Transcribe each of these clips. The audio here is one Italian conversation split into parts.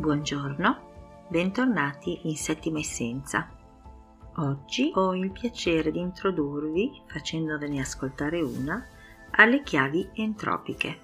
Buongiorno, bentornati in Settima Essenza. Oggi ho il piacere di introdurvi, facendovene ascoltare una, alle chiavi entropiche.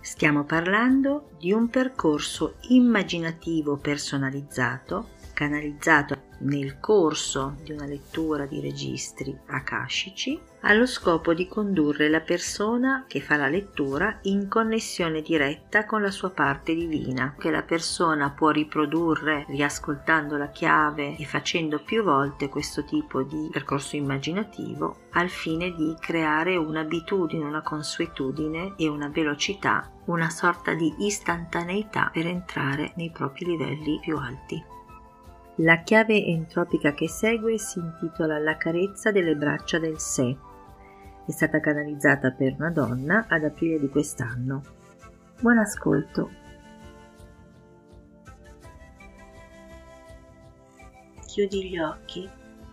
Stiamo parlando di un percorso immaginativo personalizzato, canalizzato nel corso di una lettura di registri akashici allo scopo di condurre la persona che fa la lettura in connessione diretta con la sua parte divina, che la persona può riprodurre riascoltando la chiave e facendo più volte questo tipo di percorso immaginativo al fine di creare un'abitudine, una consuetudine e una velocità, una sorta di istantaneità per entrare nei propri livelli più alti. La chiave entropica che segue si intitola La carezza delle braccia del sé. È stata canalizzata per una donna ad aprile di quest'anno. Buon ascolto. Chiudi gli occhi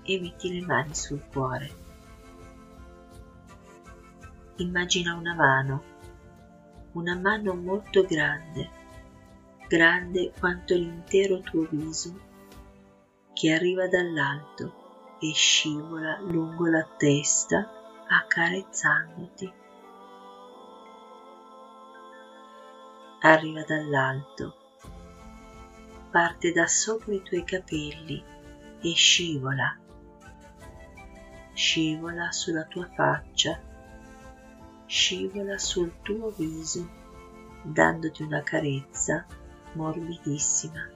e metti le mani sul cuore. Immagina una mano, una mano molto grande, grande quanto l'intero tuo viso che arriva dall'alto e scivola lungo la testa accarezzandoti. Arriva dall'alto, parte da sopra i tuoi capelli e scivola, scivola sulla tua faccia, scivola sul tuo viso, dandoti una carezza morbidissima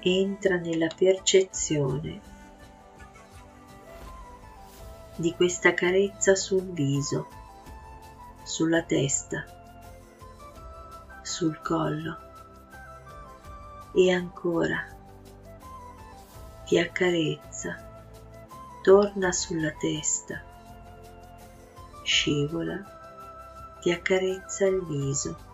entra nella percezione di questa carezza sul viso, sulla testa, sul collo. E ancora ti accarezza, torna sulla testa, scivola, ti accarezza il viso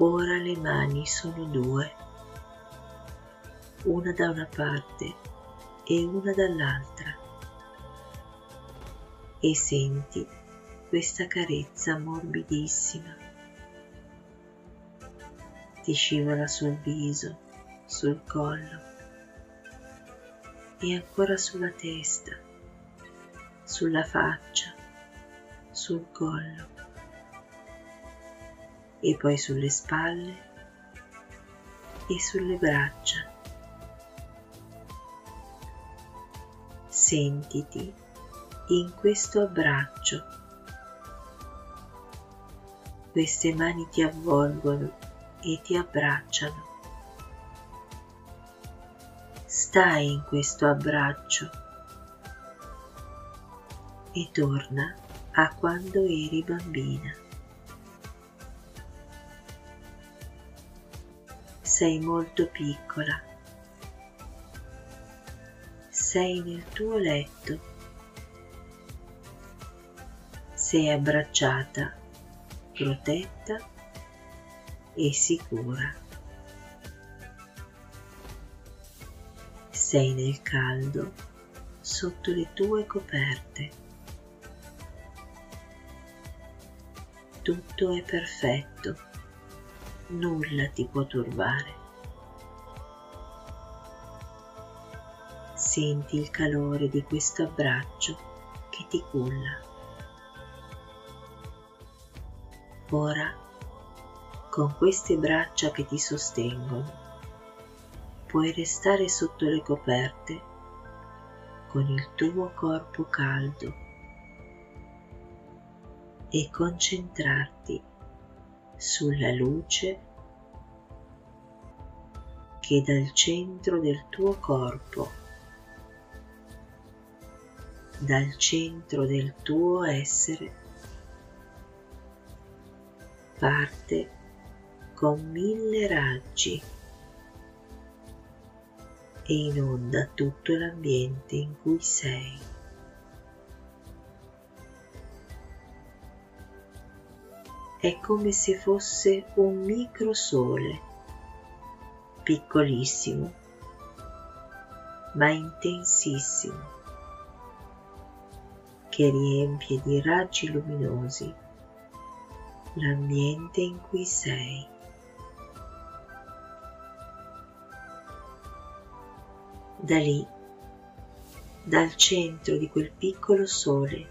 Ora le mani sono due, una da una parte e una dall'altra, e senti questa carezza morbidissima. Ti scivola sul viso, sul collo e ancora sulla testa, sulla faccia, sul collo e poi sulle spalle e sulle braccia. Sentiti in questo abbraccio. Queste mani ti avvolgono e ti abbracciano. Stai in questo abbraccio e torna a quando eri bambina. Sei molto piccola. Sei nel tuo letto. Sei abbracciata, protetta e sicura. Sei nel caldo sotto le tue coperte. Tutto è perfetto nulla ti può turbare. Senti il calore di questo abbraccio che ti culla. Ora, con queste braccia che ti sostengono, puoi restare sotto le coperte con il tuo corpo caldo e concentrarti sulla luce che dal centro del tuo corpo, dal centro del tuo essere, parte con mille raggi. E inonda tutto l'ambiente in cui sei. è come se fosse un microsole, piccolissimo, ma intensissimo, che riempie di raggi luminosi l'ambiente in cui sei. Da lì, dal centro di quel piccolo sole,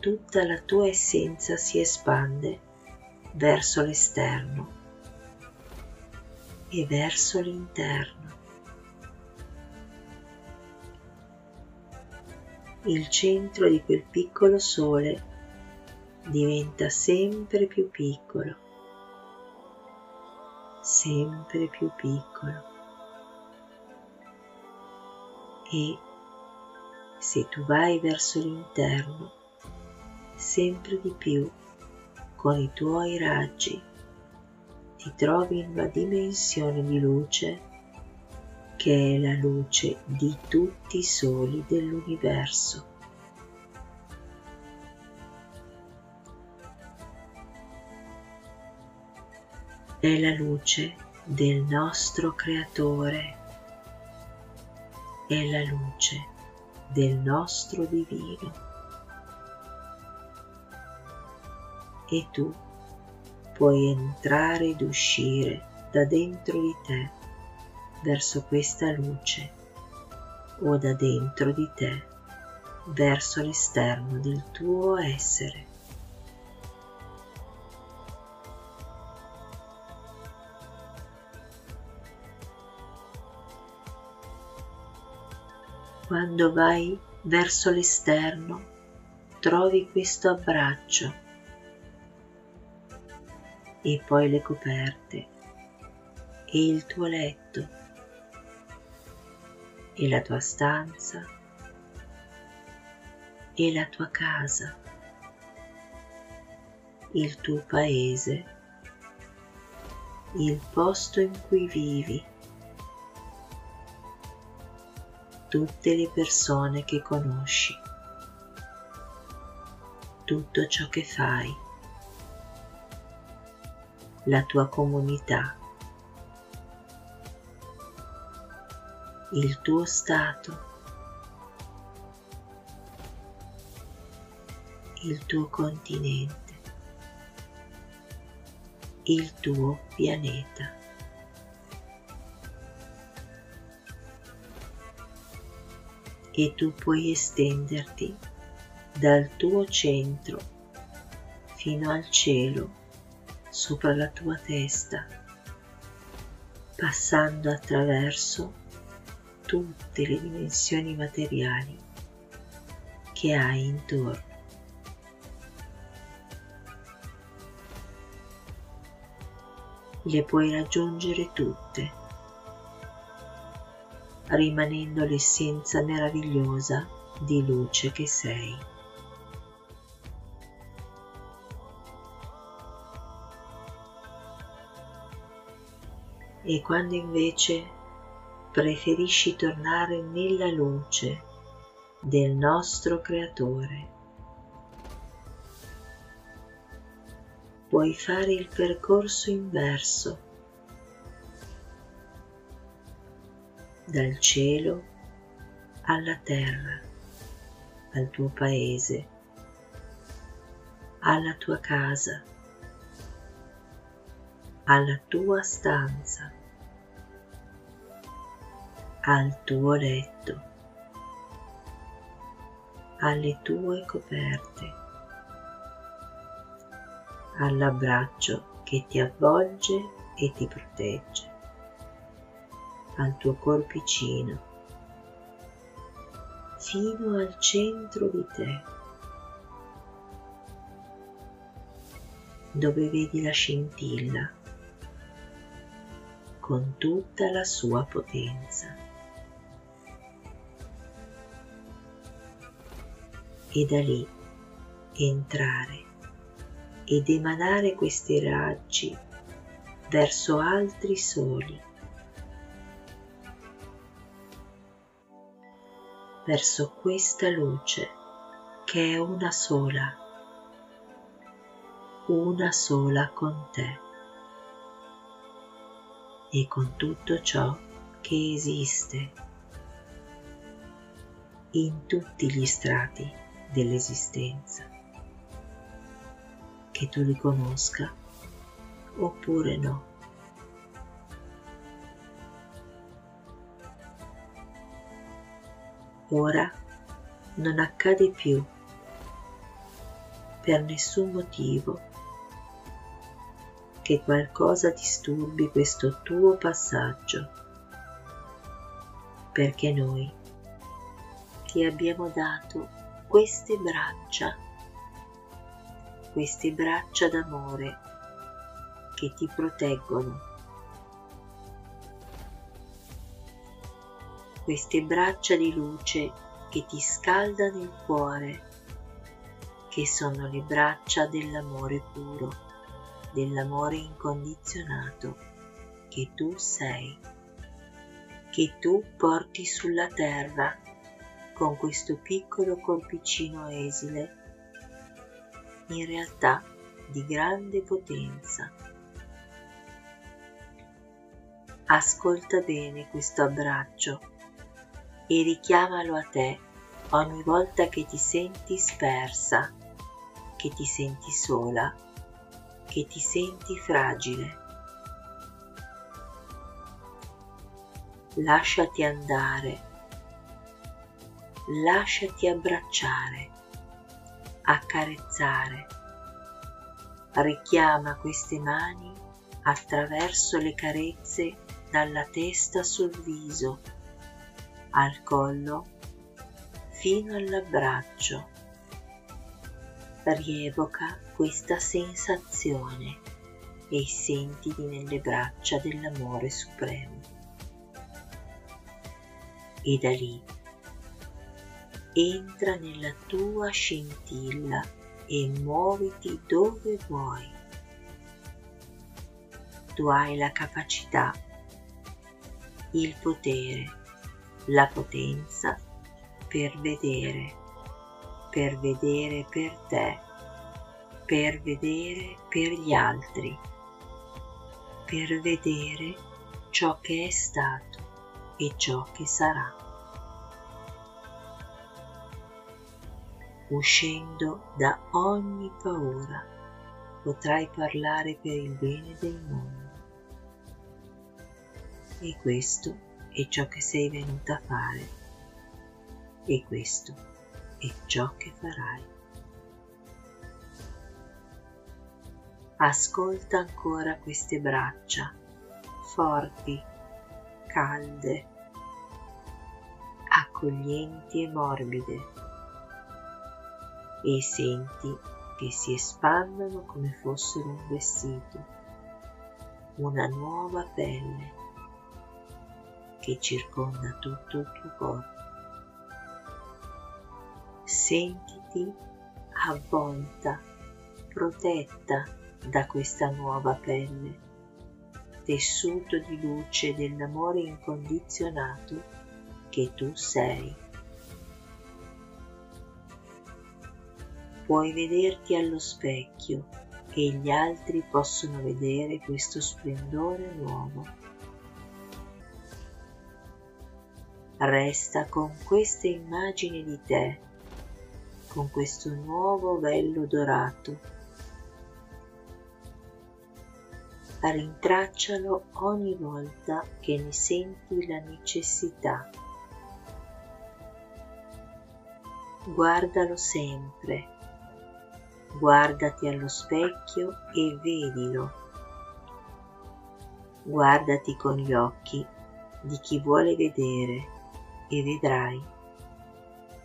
tutta la tua essenza si espande verso l'esterno e verso l'interno. Il centro di quel piccolo sole diventa sempre più piccolo, sempre più piccolo. E se tu vai verso l'interno, sempre di più con i tuoi raggi, ti trovi in una dimensione di luce che è la luce di tutti i soli dell'universo. è la luce del nostro Creatore, è la luce del nostro Divino. E tu puoi entrare ed uscire da dentro di te verso questa luce o da dentro di te verso l'esterno del tuo essere. Quando vai verso l'esterno trovi questo abbraccio e poi le coperte e il tuo letto e la tua stanza e la tua casa, il tuo paese, il posto in cui vivi tutte le persone che conosci, tutto ciò che fai, la tua comunità, il tuo stato, il tuo continente, il tuo pianeta. e tu puoi estenderti dal tuo centro fino al cielo sopra la tua testa, passando attraverso tutte le dimensioni materiali che hai intorno. Le puoi raggiungere tutte rimanendo l'essenza meravigliosa di luce che sei. E quando invece preferisci tornare nella luce del nostro Creatore, puoi fare il percorso inverso. Dal cielo alla terra, al tuo paese, alla tua casa, alla tua stanza, al tuo letto, alle tue coperte, all'abbraccio che ti avvolge e ti protegge al tuo corpicino, fino al centro di te, dove vedi la scintilla con tutta la sua potenza. E da lì entrare ed emanare questi raggi verso altri soli. Verso questa luce che è una sola, una sola con te. E con tutto ciò che esiste in tutti gli strati dell'esistenza. che tu li conosca oppure no. Ora non accade più per nessun motivo che qualcosa disturbi questo tuo passaggio, perché noi ti abbiamo dato queste braccia, queste braccia d'amore che ti proteggono, queste braccia di luce che ti scaldano il cuore, che sono le braccia dell'amore puro, dell'amore incondizionato che tu sei, che tu porti sulla terra con questo piccolo corpicino esile, in realtà di grande potenza. Ascolta bene questo abbraccio e richiamalo a te ogni volta che ti senti spersa, che ti senti sola, che ti senti fragile. Lasciati andare lasciati abbracciare, accarezzare. Richiama queste mani attraverso le carezze dalla testa sul viso, al collo, fino all'abbraccio. Rievoca questa sensazione e sentiti nelle braccia dell'amore supremo. E da lì entra nella tua scintilla e muoviti dove vuoi. Tu hai la capacità, il potere, la potenza per vedere, per vedere per te, per vedere per gli altri, per vedere ciò che è stato e ciò che sarà. Uscendo da ogni paura, potrai parlare per il bene del mondo. E questo è ciò che sei venuta a fare. E questo è ciò che farai. Ascolta ancora queste braccia, forti, calde, accoglienti e morbide e senti che si espandono come fossero un vestito, una nuova pelle che circonda tutto il tuo corpo. Sentiti avvolta, protetta da questa nuova pelle, tessuto di luce dell'amore incondizionato che tu sei. Puoi vederti allo specchio e gli altri possono vedere questo splendore nuovo. Resta con questa immagine di te, con questo nuovo vello dorato. Rintraccialo ogni volta che ne senti la necessità. Guardalo sempre guardati allo specchio e vedilo. Guardati con gli occhi di chi vuole vedere e vedrai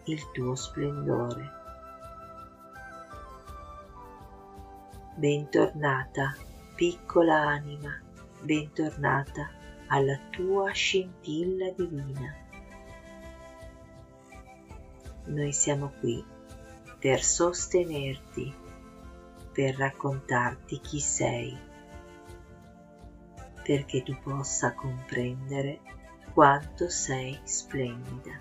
il tuo splendore. Bentornata, piccola anima, bentornata alla tua scintilla divina. Noi siamo qui per sostenerti per raccontarti chi sei, perché tu possa comprendere quanto sei splendida.